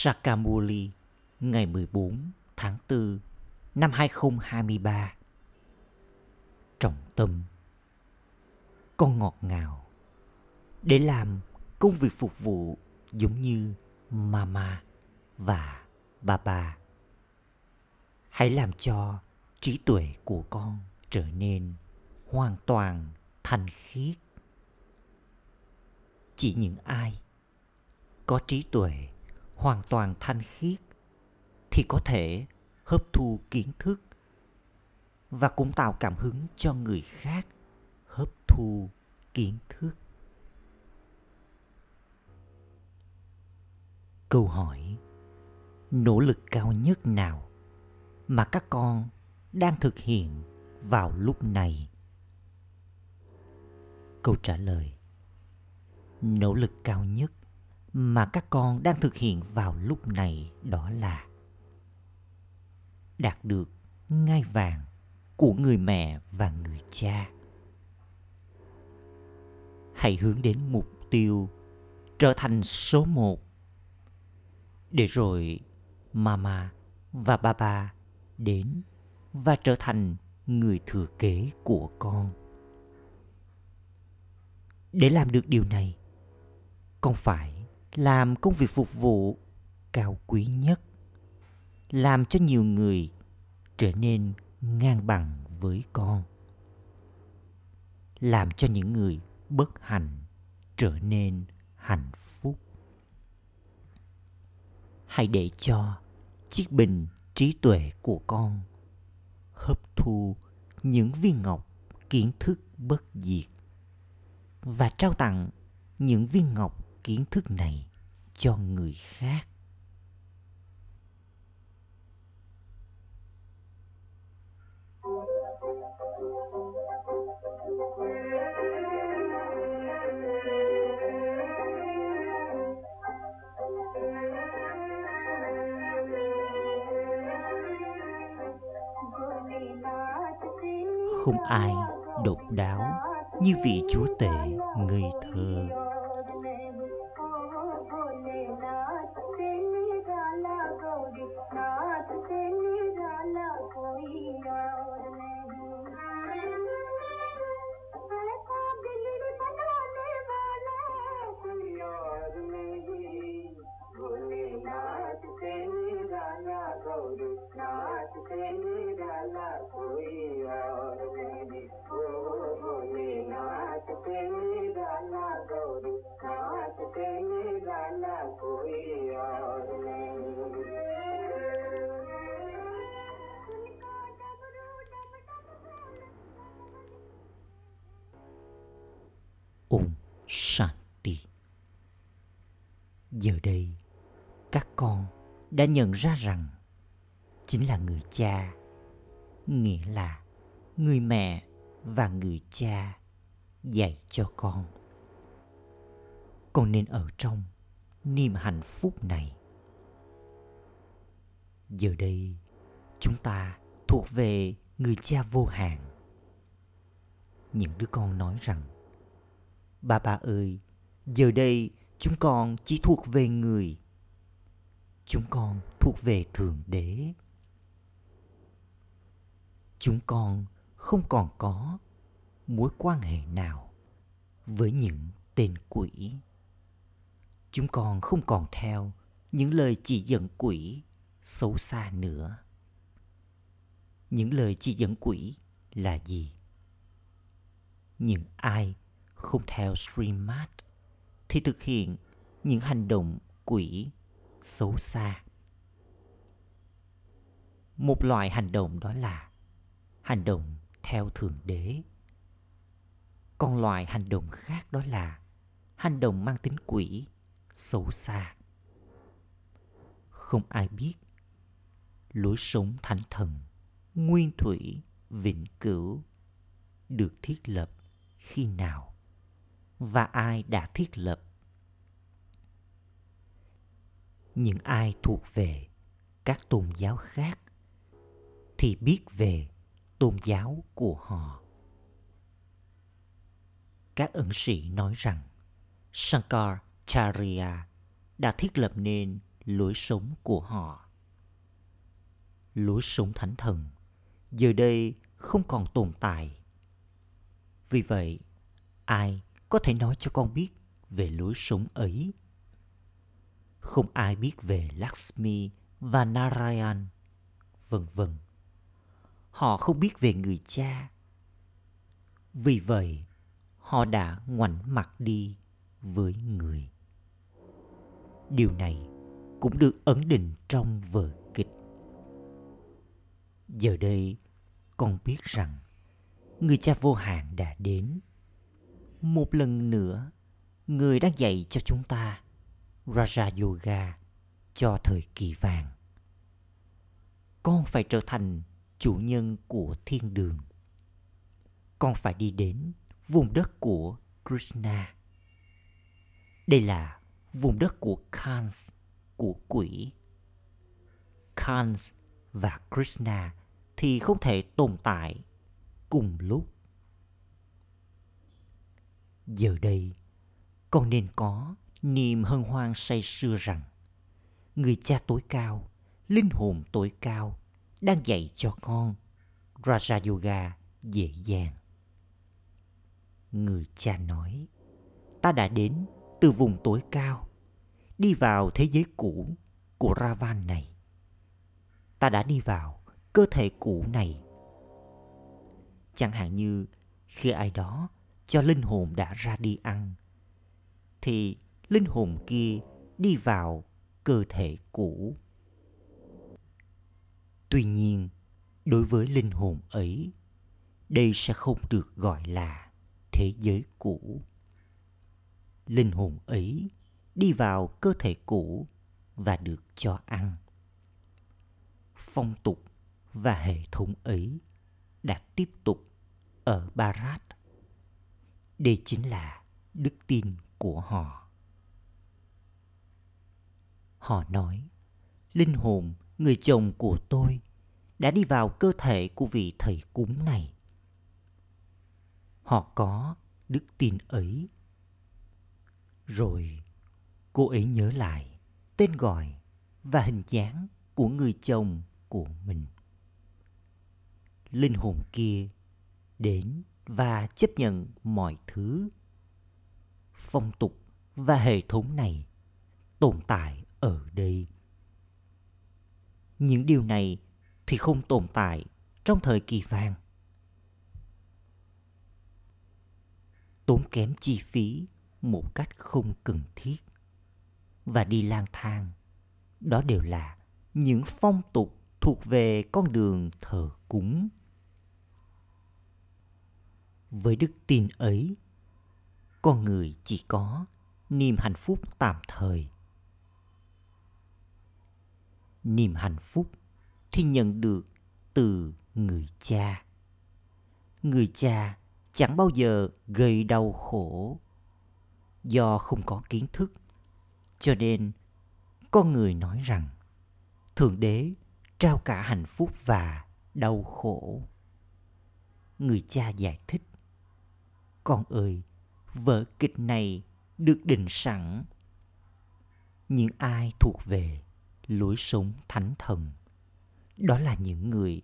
Sakamuli, ngày 14 tháng 4 năm 2023. Trọng tâm Con ngọt ngào để làm công việc phục vụ giống như mama và baba. Hãy làm cho trí tuệ của con trở nên hoàn toàn thanh khiết. Chỉ những ai có trí tuệ hoàn toàn thanh khiết, thì có thể hấp thu kiến thức và cũng tạo cảm hứng cho người khác hấp thu kiến thức. Câu hỏi, nỗ lực cao nhất nào mà các con đang thực hiện vào lúc này? Câu trả lời, nỗ lực cao nhất mà các con đang thực hiện vào lúc này đó là đạt được ngai vàng của người mẹ và người cha. Hãy hướng đến mục tiêu trở thành số một. Để rồi mama và baba đến và trở thành người thừa kế của con. Để làm được điều này, con phải làm công việc phục vụ cao quý nhất, làm cho nhiều người trở nên ngang bằng với con, làm cho những người bất hạnh trở nên hạnh phúc. Hãy để cho chiếc bình trí tuệ của con hấp thu những viên ngọc kiến thức bất diệt và trao tặng những viên ngọc kiến thức này cho người khác. Không ai độc đáo như vị chúa tể, ngây thơ. Nhận ra rằng chính là người cha, nghĩa là người mẹ và người cha dạy cho con. Con nên ở trong niềm hạnh phúc này. Giờ đây, chúng ta thuộc về người cha vô hạn. Những đứa con nói rằng Ba ba ơi, giờ đây chúng con chỉ thuộc về người. Chúng con thuộc về Thượng Đế. Chúng con không còn có mối quan hệ nào với những tên quỷ. Chúng con không còn theo những lời chỉ dẫn quỷ xấu xa nữa. Những lời chỉ dẫn quỷ là gì? Những ai không theo streammart thì thực hiện những hành động quỷ xấu xa. Một loại hành động đó là hành động theo thượng đế. Còn loại hành động khác đó là hành động mang tính quỷ, xấu xa. Không ai biết, lối sống thánh thần, nguyên thủy, vĩnh cửu được thiết lập khi nào và ai đã thiết lập những ai thuộc về các tôn giáo khác thì biết về tôn giáo của họ các ẩn sĩ nói rằng Shankaracharya đã thiết lập nên lối sống của họ. Lối sống thánh thần giờ đây không còn tồn tại. Vì vậy, ai có thể nói cho con biết về lối sống ấy? Không ai biết về Lakshmi và Narayan, vân vân. Họ không biết về người cha. Vì vậy, họ đã ngoảnh mặt đi với người. Điều này cũng được ấn định trong vở kịch. Giờ đây, con biết rằng người cha vô hạn đã đến. Một lần nữa, người đã dạy cho chúng ta Raja Yoga cho thời kỳ vàng. Con phải trở thành chủ nhân của thiên đường. Con phải đi đến vùng đất của Krishna. Đây là vùng đất của Kans, của quỷ. Kans và Krishna thì không thể tồn tại cùng lúc. Giờ đây, con nên có niềm hân hoan say sưa rằng người cha tối cao, linh hồn tối cao đang dạy cho con Raja Yoga dễ dàng. Người cha nói, ta đã đến từ vùng tối cao, đi vào thế giới cũ của Ravan này. Ta đã đi vào cơ thể cũ này. Chẳng hạn như khi ai đó cho linh hồn đã ra đi ăn, thì linh hồn kia đi vào cơ thể cũ. Tuy nhiên, đối với linh hồn ấy, đây sẽ không được gọi là thế giới cũ. Linh hồn ấy đi vào cơ thể cũ và được cho ăn. Phong tục và hệ thống ấy đã tiếp tục ở Barat. Đây chính là đức tin của họ. Họ nói, linh hồn người chồng của tôi đã đi vào cơ thể của vị thầy cúng này. Họ có đức tin ấy. Rồi cô ấy nhớ lại tên gọi và hình dáng của người chồng của mình. Linh hồn kia đến và chấp nhận mọi thứ. Phong tục và hệ thống này tồn tại ở đây. Những điều này thì không tồn tại trong thời kỳ vàng. Tốn kém chi phí một cách không cần thiết và đi lang thang. Đó đều là những phong tục thuộc về con đường thờ cúng. Với đức tin ấy, con người chỉ có niềm hạnh phúc tạm thời niềm hạnh phúc thì nhận được từ người cha. Người cha chẳng bao giờ gây đau khổ do không có kiến thức. Cho nên con người nói rằng, thượng đế trao cả hạnh phúc và đau khổ. Người cha giải thích, con ơi, vở kịch này được định sẵn. Những ai thuộc về lối sống thánh thần. Đó là những người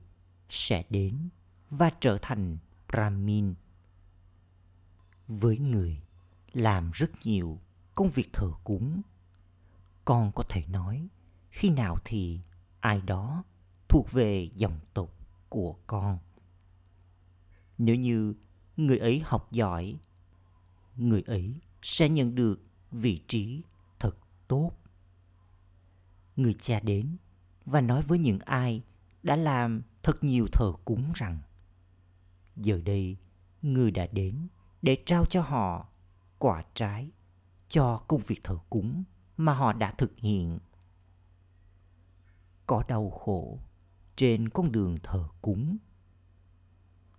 sẽ đến và trở thành brahmin. Với người làm rất nhiều công việc thờ cúng, con có thể nói khi nào thì ai đó thuộc về dòng tộc của con. Nếu như người ấy học giỏi, người ấy sẽ nhận được vị trí thật tốt người cha đến và nói với những ai đã làm thật nhiều thờ cúng rằng, giờ đây người đã đến để trao cho họ quả trái cho công việc thờ cúng mà họ đã thực hiện. Có đau khổ trên con đường thờ cúng,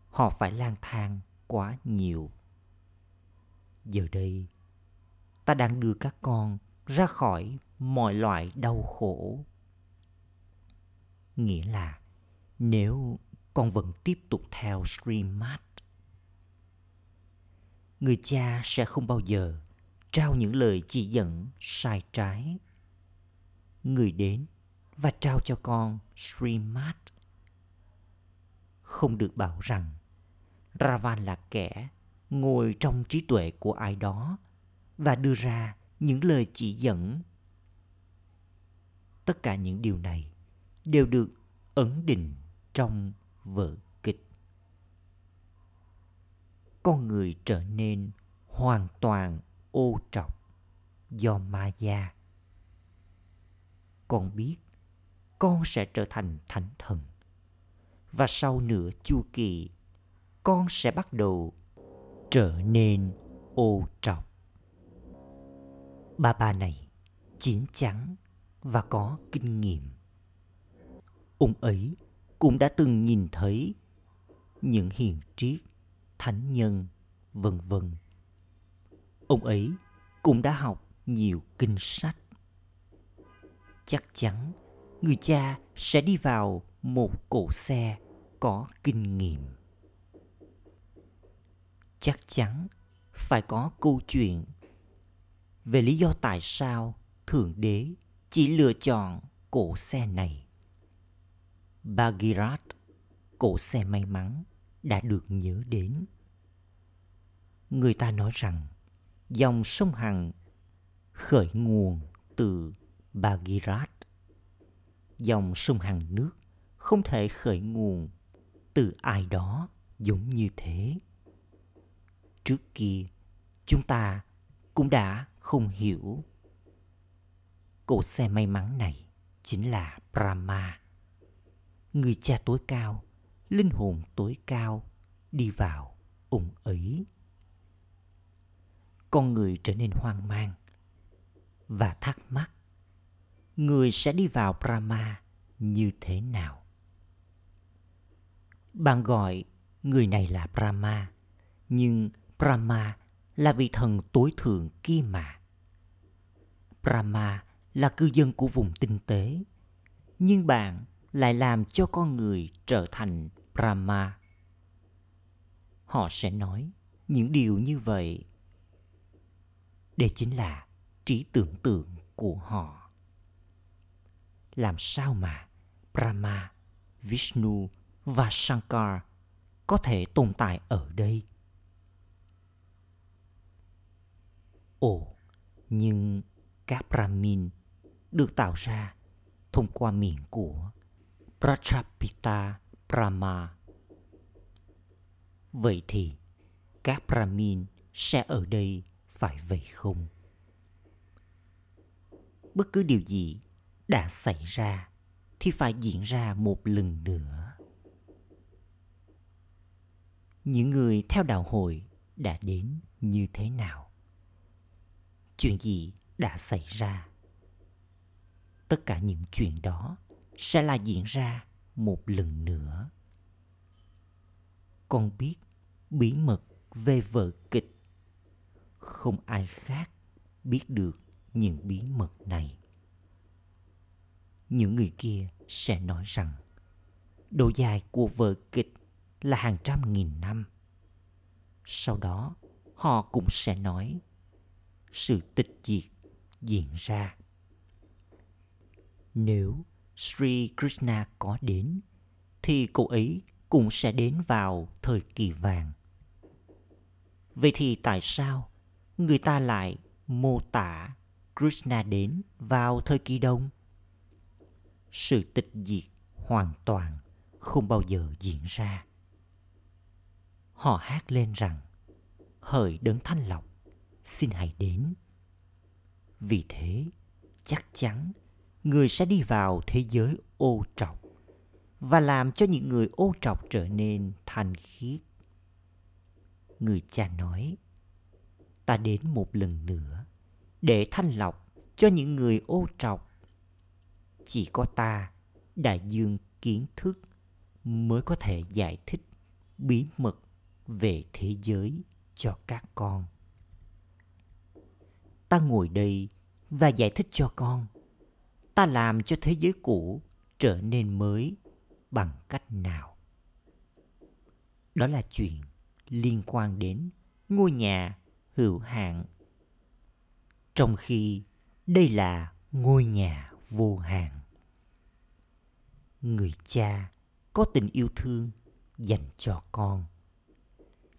họ phải lang thang quá nhiều. Giờ đây, ta đang đưa các con ra khỏi mọi loại đau khổ nghĩa là nếu con vẫn tiếp tục theo streammart người cha sẽ không bao giờ trao những lời chỉ dẫn sai trái người đến và trao cho con Srimad. Không được bảo rằng Ravan là kẻ ngồi trong trí tuệ của ai đó và đưa ra những lời chỉ dẫn. Tất cả những điều này đều được ấn định trong vở kịch. Con người trở nên hoàn toàn ô trọc do ma gia. Con biết con sẽ trở thành thánh thần. Và sau nửa chu kỳ, con sẽ bắt đầu trở nên ô trọc. Bà bà này chín chắn và có kinh nghiệm. Ông ấy cũng đã từng nhìn thấy những hiền triết, thánh nhân, vân vân. Ông ấy cũng đã học nhiều kinh sách. Chắc chắn người cha sẽ đi vào một cổ xe có kinh nghiệm. Chắc chắn phải có câu chuyện về lý do tại sao Thượng Đế chỉ lựa chọn cổ xe này. Bagirat, cổ xe may mắn, đã được nhớ đến. Người ta nói rằng dòng sông Hằng khởi nguồn từ Bagirat. Dòng sông Hằng nước không thể khởi nguồn từ ai đó giống như thế. Trước kia, chúng ta cũng đã không hiểu. Cỗ xe may mắn này chính là Brahma. Người cha tối cao, linh hồn tối cao đi vào ông ấy. Con người trở nên hoang mang và thắc mắc người sẽ đi vào Brahma như thế nào? Bạn gọi người này là Brahma, nhưng Brahma là vị thần tối thượng kia mà. Brahma là cư dân của vùng tinh tế, nhưng bạn lại làm cho con người trở thành Brahma. Họ sẽ nói những điều như vậy. Đây chính là trí tưởng tượng của họ. Làm sao mà Brahma, Vishnu và Shankar có thể tồn tại ở đây? Ồ, nhưng các Brahmin được tạo ra thông qua miệng của Prachapita Brahma. Vậy thì các Brahmin sẽ ở đây phải vậy không? Bất cứ điều gì đã xảy ra thì phải diễn ra một lần nữa. Những người theo đạo hội đã đến như thế nào? chuyện gì đã xảy ra tất cả những chuyện đó sẽ là diễn ra một lần nữa. Con biết bí mật về vở kịch. Không ai khác biết được những bí mật này. Những người kia sẽ nói rằng, độ dài của vở kịch là hàng trăm nghìn năm. Sau đó, họ cũng sẽ nói, sự tịch diệt diễn ra. Nếu Sri Krishna có đến, thì cậu ấy cũng sẽ đến vào thời kỳ vàng. Vậy thì tại sao người ta lại mô tả Krishna đến vào thời kỳ đông? Sự tịch diệt hoàn toàn không bao giờ diễn ra. Họ hát lên rằng hỡi đấng thanh lọc xin hãy đến. Vì thế, chắc chắn người sẽ đi vào thế giới ô trọc và làm cho những người ô trọc trở nên thanh khiết. Người cha nói, ta đến một lần nữa để thanh lọc cho những người ô trọc. Chỉ có ta, đại dương kiến thức mới có thể giải thích bí mật về thế giới cho các con ta ngồi đây và giải thích cho con ta làm cho thế giới cũ trở nên mới bằng cách nào? Đó là chuyện liên quan đến ngôi nhà hữu hạn. Trong khi đây là ngôi nhà vô hạn, người cha có tình yêu thương dành cho con.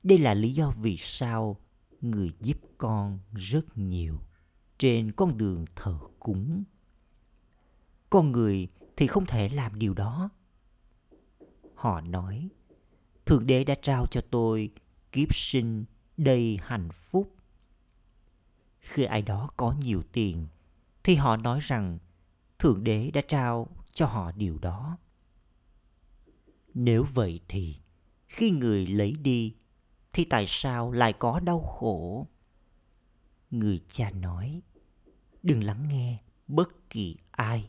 Đây là lý do vì sao người giúp con rất nhiều trên con đường thờ cúng con người thì không thể làm điều đó. Họ nói, thượng đế đã trao cho tôi kiếp sinh đầy hạnh phúc. Khi ai đó có nhiều tiền, thì họ nói rằng thượng đế đã trao cho họ điều đó. Nếu vậy thì, khi người lấy đi, thì tại sao lại có đau khổ? Người cha nói, đừng lắng nghe bất kỳ ai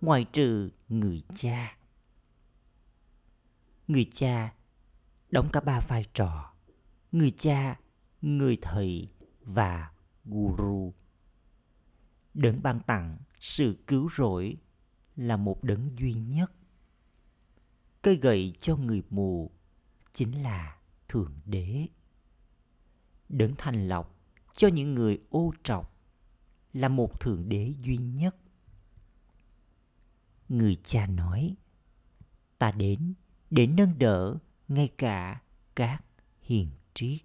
ngoài trừ người cha. Người cha đóng cả ba vai trò. Người cha, người thầy và guru. Đấng ban tặng sự cứu rỗi là một đấng duy nhất. Cây gậy cho người mù chính là thượng đế. Đấng thành lọc cho những người ô trọc là một thượng đế duy nhất người cha nói ta đến để nâng đỡ ngay cả các hiền triết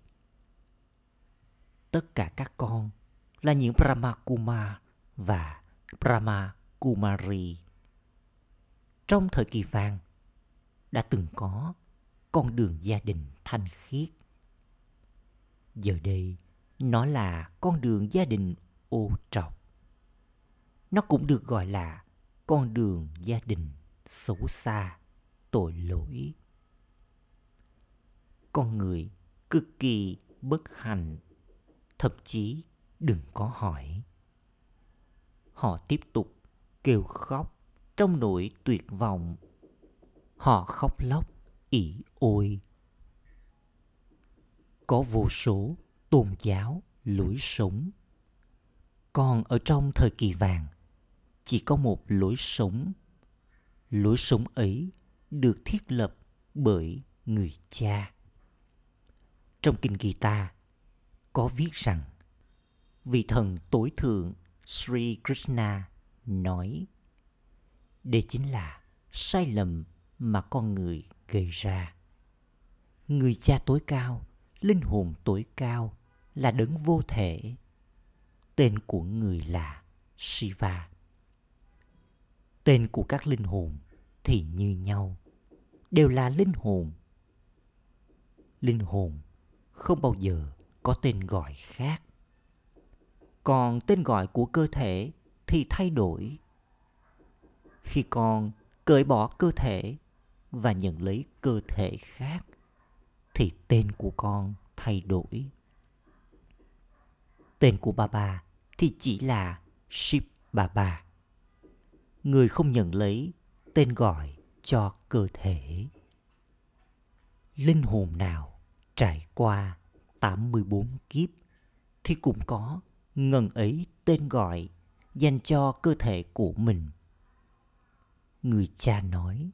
tất cả các con là những Brahma Kumar và Brahma Kumari. Trong thời kỳ vàng, đã từng có con đường gia đình thanh khiết. Giờ đây, nó là con đường gia đình ô trọc. Nó cũng được gọi là con đường gia đình xấu xa, tội lỗi. Con người cực kỳ bất hạnh, thậm chí đừng có hỏi. Họ tiếp tục kêu khóc trong nỗi tuyệt vọng. Họ khóc lóc, ỉ ôi. Có vô số tôn giáo lối sống. Còn ở trong thời kỳ vàng, chỉ có một lối sống. Lối sống ấy được thiết lập bởi người cha. Trong kinh Gita, có viết rằng, vị thần tối thượng Sri Krishna nói, đây chính là sai lầm mà con người gây ra người cha tối cao, linh hồn tối cao là đấng vô thể tên của người là shiva tên của các linh hồn thì như nhau, đều là linh hồn. Linh hồn không bao giờ có tên gọi khác. Còn tên gọi của cơ thể thì thay đổi. Khi con cởi bỏ cơ thể và nhận lấy cơ thể khác, thì tên của con thay đổi. Tên của bà bà thì chỉ là ship bà bà người không nhận lấy tên gọi cho cơ thể linh hồn nào trải qua 84 kiếp thì cũng có ngần ấy tên gọi dành cho cơ thể của mình. Người cha nói,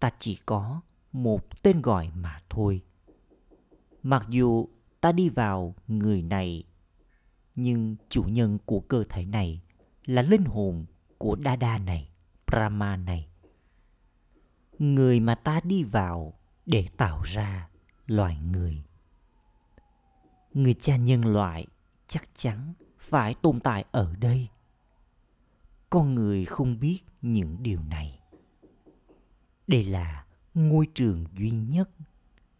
ta chỉ có một tên gọi mà thôi. Mặc dù ta đi vào người này, nhưng chủ nhân của cơ thể này là linh hồn của Dada này, Brahma này. Người mà ta đi vào để tạo ra loài người. Người cha nhân loại chắc chắn phải tồn tại ở đây con người không biết những điều này đây là ngôi trường duy nhất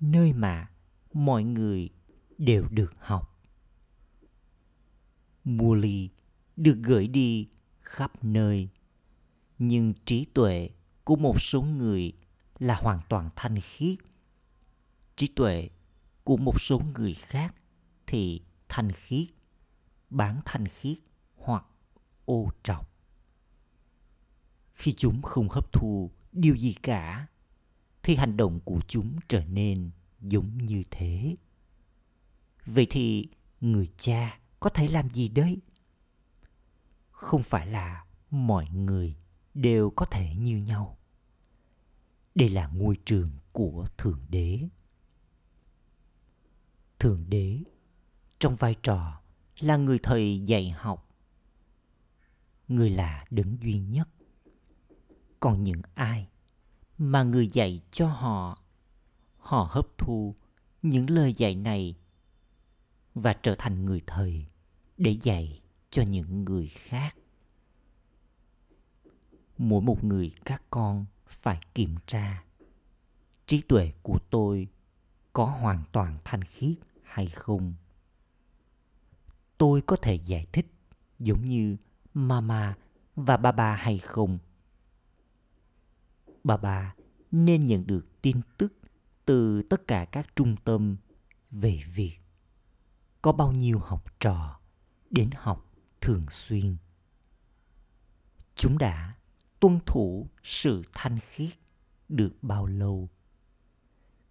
nơi mà mọi người đều được học Muli được gửi đi khắp nơi. Nhưng trí tuệ của một số người là hoàn toàn thanh khiết. Trí tuệ của một số người khác thì thanh khiết, bán thanh khiết hoặc ô trọc. Khi chúng không hấp thu điều gì cả, thì hành động của chúng trở nên giống như thế. Vậy thì người cha có thể làm gì đấy không phải là mọi người đều có thể như nhau. Đây là ngôi trường của thượng đế. Thượng đế trong vai trò là người thầy dạy học. Người là đấng duy nhất. Còn những ai mà người dạy cho họ họ hấp thu những lời dạy này và trở thành người thầy để dạy cho những người khác. Mỗi một người các con phải kiểm tra. Trí tuệ của tôi có hoàn toàn thanh khiết hay không? Tôi có thể giải thích giống như mama và baba hay không? Baba nên nhận được tin tức từ tất cả các trung tâm về việc có bao nhiêu học trò đến học thường xuyên. Chúng đã tuân thủ sự thanh khiết được bao lâu?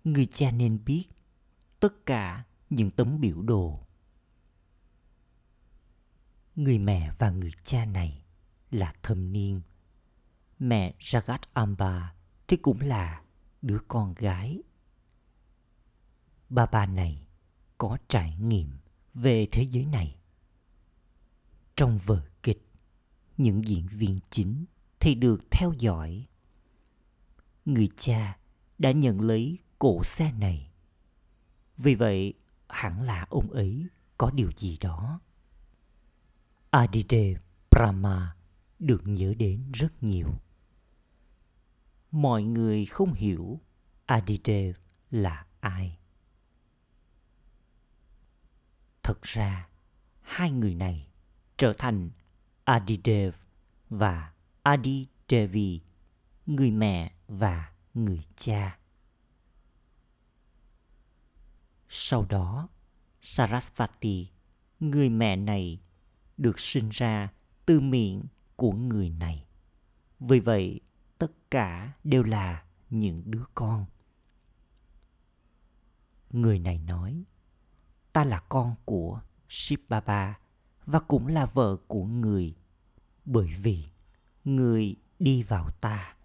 Người cha nên biết tất cả những tấm biểu đồ. Người mẹ và người cha này là thâm niên. Mẹ jagat amba thì cũng là đứa con gái. Ba bà này có trải nghiệm về thế giới này trong vở kịch. Những diễn viên chính thì được theo dõi. Người cha đã nhận lấy cổ xe này. Vì vậy, hẳn là ông ấy có điều gì đó. Adide brahma được nhớ đến rất nhiều. Mọi người không hiểu adide là ai. Thật ra, hai người này trở thành adidev và Adidevi, người mẹ và người cha. Sau đó, Sarasvati, người mẹ này, được sinh ra từ miệng của người này. Vì vậy, tất cả đều là những đứa con. Người này nói, ta là con của Shiv Baba và cũng là vợ của người. Bởi vì người đi vào ta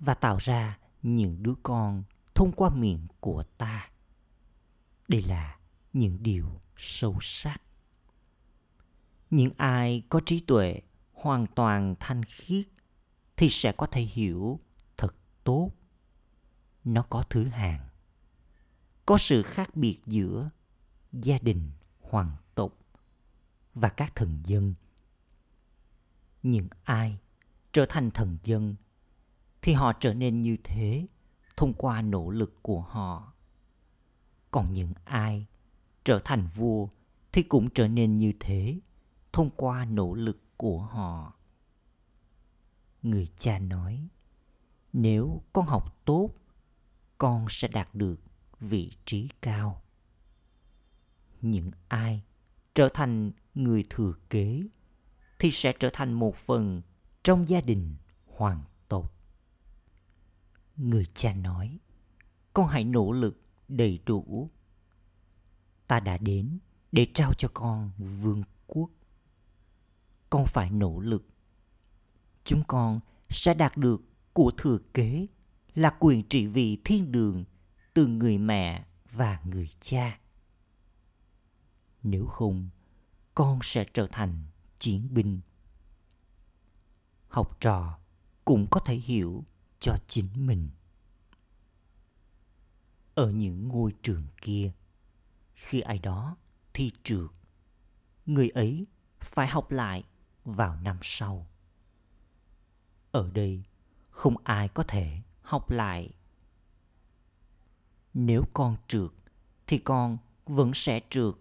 và tạo ra những đứa con thông qua miệng của ta. Đây là những điều sâu sắc. Những ai có trí tuệ hoàn toàn thanh khiết thì sẽ có thể hiểu thật tốt. Nó có thứ hàng có sự khác biệt giữa gia đình hoàng và các thần dân. Những ai trở thành thần dân thì họ trở nên như thế thông qua nỗ lực của họ. Còn những ai trở thành vua thì cũng trở nên như thế thông qua nỗ lực của họ. Người cha nói, nếu con học tốt, con sẽ đạt được vị trí cao. Những ai trở thành người thừa kế, thì sẽ trở thành một phần trong gia đình hoàng tộc. Người cha nói, con hãy nỗ lực đầy đủ. Ta đã đến để trao cho con vương quốc. Con phải nỗ lực. Chúng con sẽ đạt được của thừa kế là quyền trị vì thiên đường từ người mẹ và người cha nếu không, con sẽ trở thành chiến binh. Học trò cũng có thể hiểu cho chính mình. Ở những ngôi trường kia, khi ai đó thi trượt, người ấy phải học lại vào năm sau. Ở đây không ai có thể học lại. Nếu con trượt thì con vẫn sẽ trượt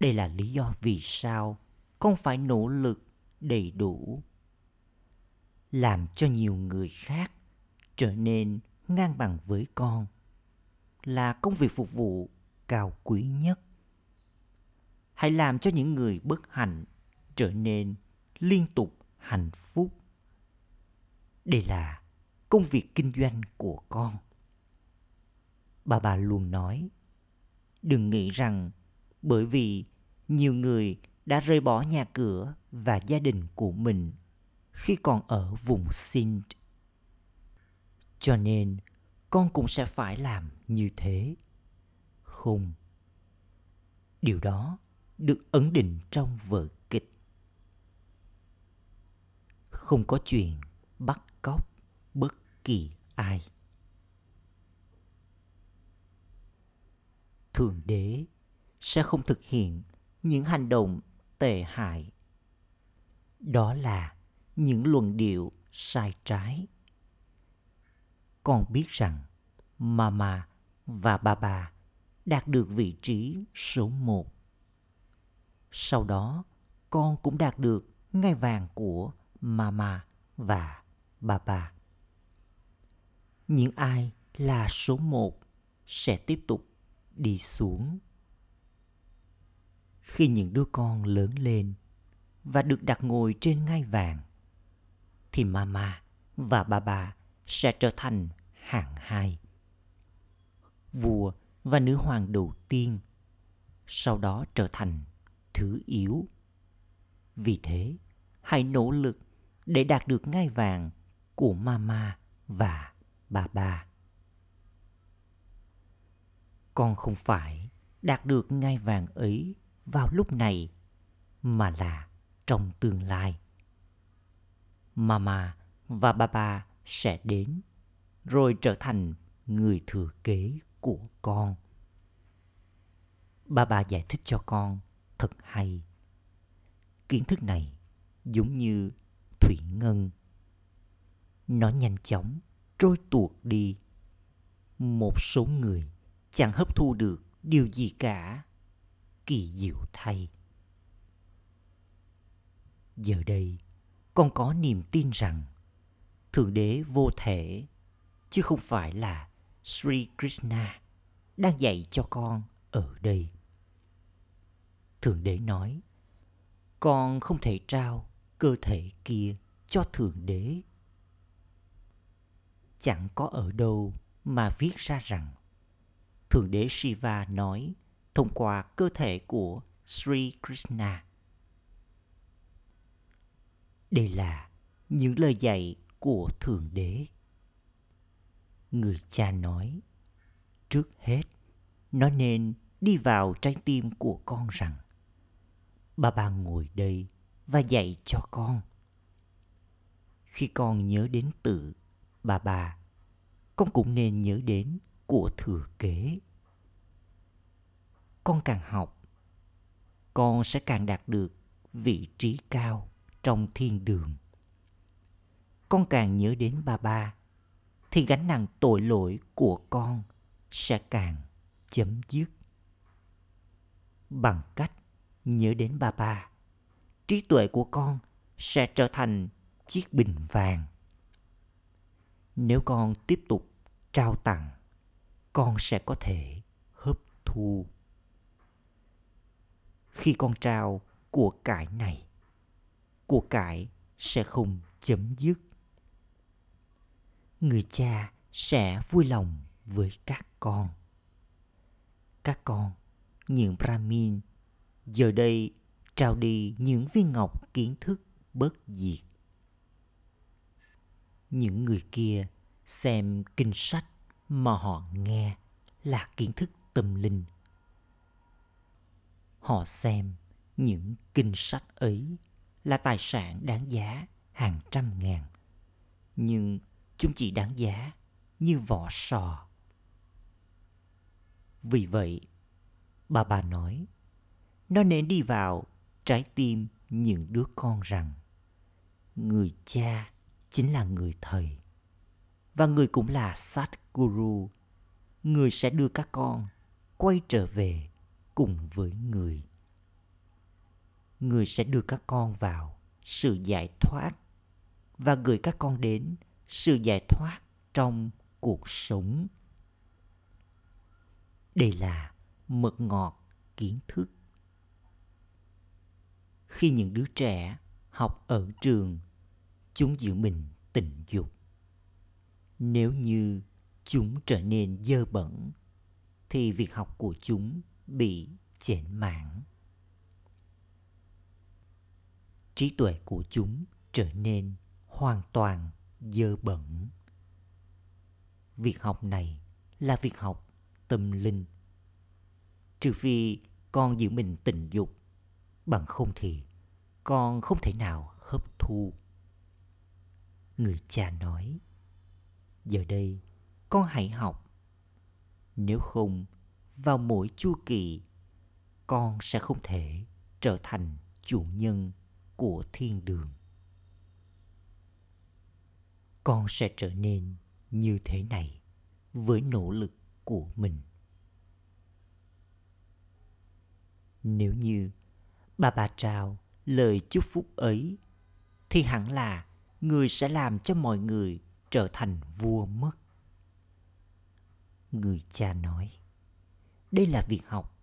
đây là lý do vì sao con phải nỗ lực đầy đủ, làm cho nhiều người khác trở nên ngang bằng với con là công việc phục vụ cao quý nhất. Hãy làm cho những người bất hạnh trở nên liên tục hạnh phúc. Đây là công việc kinh doanh của con. Bà bà luôn nói, đừng nghĩ rằng bởi vì nhiều người đã rời bỏ nhà cửa và gia đình của mình khi còn ở vùng Sindh. Cho nên, con cũng sẽ phải làm như thế. Không. Điều đó được ấn định trong vở kịch. Không có chuyện bắt cóc bất kỳ ai thượng đế sẽ không thực hiện những hành động tệ hại. Đó là những luận điệu sai trái. Con biết rằng mama và baba đạt được vị trí số một. Sau đó, con cũng đạt được ngai vàng của mama và baba. Những ai là số một sẽ tiếp tục đi xuống khi những đứa con lớn lên và được đặt ngồi trên ngai vàng, thì mama và baba sẽ trở thành hạng hai. Vua và nữ hoàng đầu tiên sau đó trở thành thứ yếu. Vì thế, hãy nỗ lực để đạt được ngai vàng của mama và baba con không phải đạt được ngai vàng ấy vào lúc này mà là trong tương lai. Mama và baba sẽ đến, rồi trở thành người thừa kế của con. Baba giải thích cho con thật hay. Kiến thức này giống như thủy ngân. Nó nhanh chóng trôi tuột đi. Một số người chẳng hấp thu được điều gì cả kỳ diệu thay. Giờ đây, con có niềm tin rằng thượng đế vô thể, chứ không phải là sri krishna, đang dạy cho con ở đây. Thượng đế nói, con không thể trao cơ thể kia cho thượng đế. Chẳng có ở đâu mà viết ra rằng thượng đế shiva nói thông qua cơ thể của sri krishna. Đây là những lời dạy của thượng đế. Người cha nói, trước hết, nó nên đi vào trái tim của con rằng, bà bà ngồi đây và dạy cho con. Khi con nhớ đến tự bà bà, con cũng nên nhớ đến của thừa kế con càng học, con sẽ càng đạt được vị trí cao trong thiên đường. Con càng nhớ đến ba ba, thì gánh nặng tội lỗi của con sẽ càng chấm dứt. Bằng cách nhớ đến ba ba, trí tuệ của con sẽ trở thành chiếc bình vàng. Nếu con tiếp tục trao tặng, con sẽ có thể hấp thu khi con trao của cải này. Của cải sẽ không chấm dứt. Người cha sẽ vui lòng với các con. Các con, những brahmin, giờ đây trao đi những viên ngọc kiến thức bất diệt. Những người kia xem kinh sách mà họ nghe là kiến thức tâm linh họ xem những kinh sách ấy là tài sản đáng giá hàng trăm ngàn. Nhưng chúng chỉ đáng giá như vỏ sò. Vì vậy, bà bà nói, nó nên đi vào trái tim những đứa con rằng, người cha chính là người thầy và người cũng là sát guru người sẽ đưa các con quay trở về cùng với người. Người sẽ đưa các con vào sự giải thoát và gửi các con đến sự giải thoát trong cuộc sống. Đây là mật ngọt kiến thức. Khi những đứa trẻ học ở trường, chúng giữ mình tình dục. Nếu như chúng trở nên dơ bẩn, thì việc học của chúng bị chểnh mảng. Trí tuệ của chúng trở nên hoàn toàn dơ bẩn. Việc học này là việc học tâm linh. Trừ phi con giữ mình tình dục, bằng không thì con không thể nào hấp thu. Người cha nói, giờ đây con hãy học. Nếu không vào mỗi chu kỳ, con sẽ không thể trở thành chủ nhân của thiên đường. Con sẽ trở nên như thế này với nỗ lực của mình. Nếu như bà bà trao lời chúc phúc ấy, thì hẳn là người sẽ làm cho mọi người trở thành vua mất. Người cha nói đây là việc học.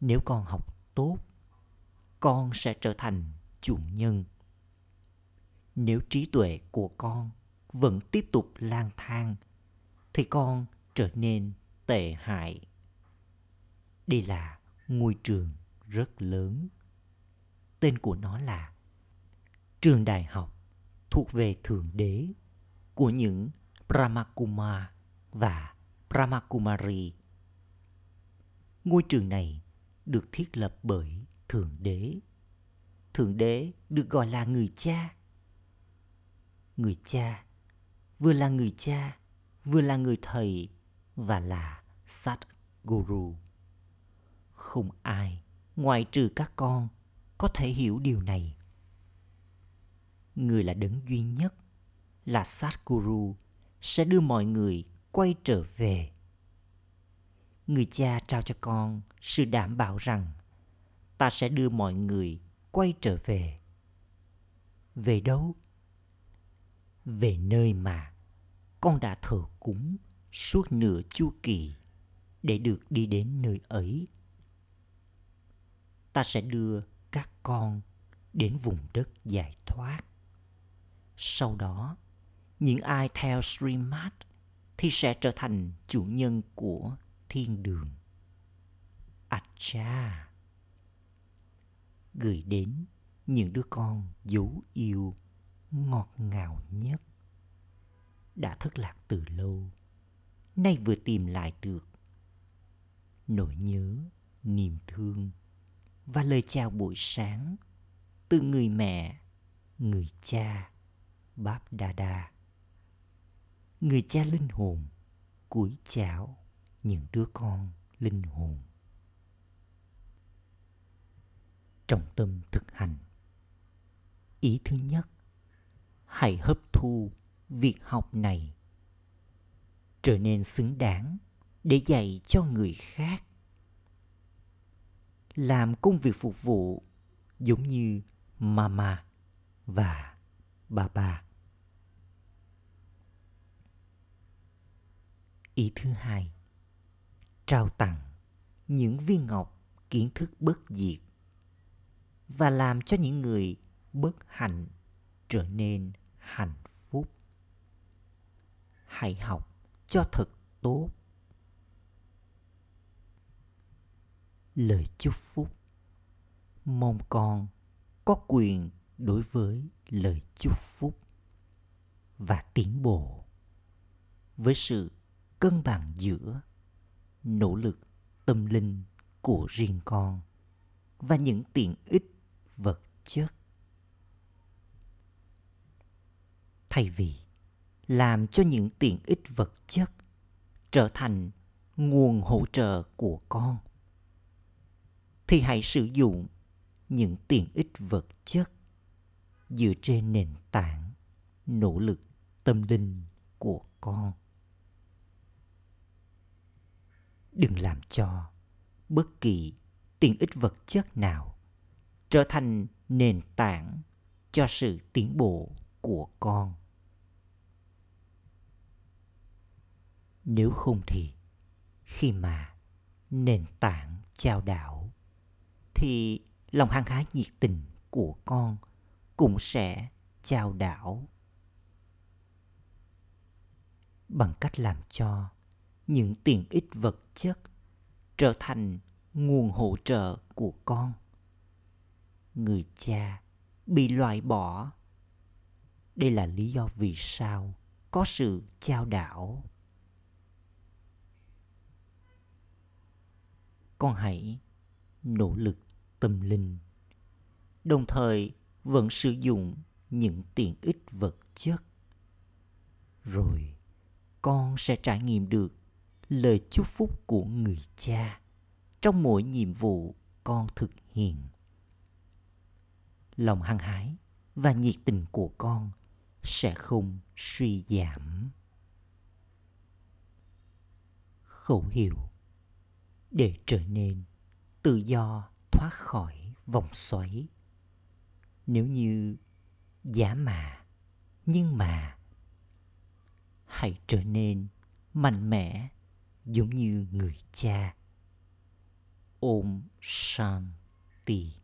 Nếu con học tốt, con sẽ trở thành chủ nhân. Nếu trí tuệ của con vẫn tiếp tục lang thang, thì con trở nên tệ hại. Đây là ngôi trường rất lớn. Tên của nó là trường đại học thuộc về thượng đế của những brahmakuma và brahmakumari ngôi trường này được thiết lập bởi thượng đế. Thượng đế được gọi là người cha. Người cha vừa là người cha, vừa là người thầy và là sát guru không ai ngoại trừ các con có thể hiểu điều này. Người là đấng duy nhất là sát guru sẽ đưa mọi người quay trở về người cha trao cho con sự đảm bảo rằng ta sẽ đưa mọi người quay trở về. Về đâu? Về nơi mà con đã thờ cúng suốt nửa chu kỳ để được đi đến nơi ấy. Ta sẽ đưa các con đến vùng đất giải thoát. Sau đó, những ai theo Srimad thì sẽ trở thành chủ nhân của thiên đường. Acha gửi đến những đứa con dấu yêu ngọt ngào nhất đã thất lạc từ lâu nay vừa tìm lại được nỗi nhớ, niềm thương và lời chào buổi sáng từ người mẹ, người cha, báp đa đa, người cha linh hồn cúi chào những đứa con linh hồn. Trọng tâm thực hành. Ý thứ nhất, hãy hấp thu việc học này. Trở nên xứng đáng để dạy cho người khác. Làm công việc phục vụ giống như mama và baba. Ý thứ hai trao tặng những viên ngọc kiến thức bất diệt và làm cho những người bất hạnh trở nên hạnh phúc. Hãy học cho thật tốt. Lời chúc phúc. Mong con có quyền đối với lời chúc phúc và tiến bộ với sự cân bằng giữa nỗ lực tâm linh của riêng con và những tiện ích vật chất. Thay vì làm cho những tiện ích vật chất trở thành nguồn hỗ trợ của con, thì hãy sử dụng những tiện ích vật chất dựa trên nền tảng nỗ lực tâm linh của con. Đừng làm cho bất kỳ tiện ích vật chất nào trở thành nền tảng cho sự tiến bộ của con. Nếu không thì khi mà nền tảng trao đảo thì lòng hăng hái nhiệt tình của con cũng sẽ trao đảo bằng cách làm cho những tiện ích vật chất trở thành nguồn hỗ trợ của con. Người cha bị loại bỏ. Đây là lý do vì sao có sự trao đảo. Con hãy nỗ lực tâm linh, đồng thời vẫn sử dụng những tiện ích vật chất. Rồi con sẽ trải nghiệm được lời chúc phúc của người cha. Trong mỗi nhiệm vụ con thực hiện. Lòng hăng hái và nhiệt tình của con sẽ không suy giảm. Khẩu hiệu để trở nên tự do thoát khỏi vòng xoáy. Nếu như giả mà, nhưng mà, hãy trở nên mạnh mẽ giống như người cha. Ôm shanti.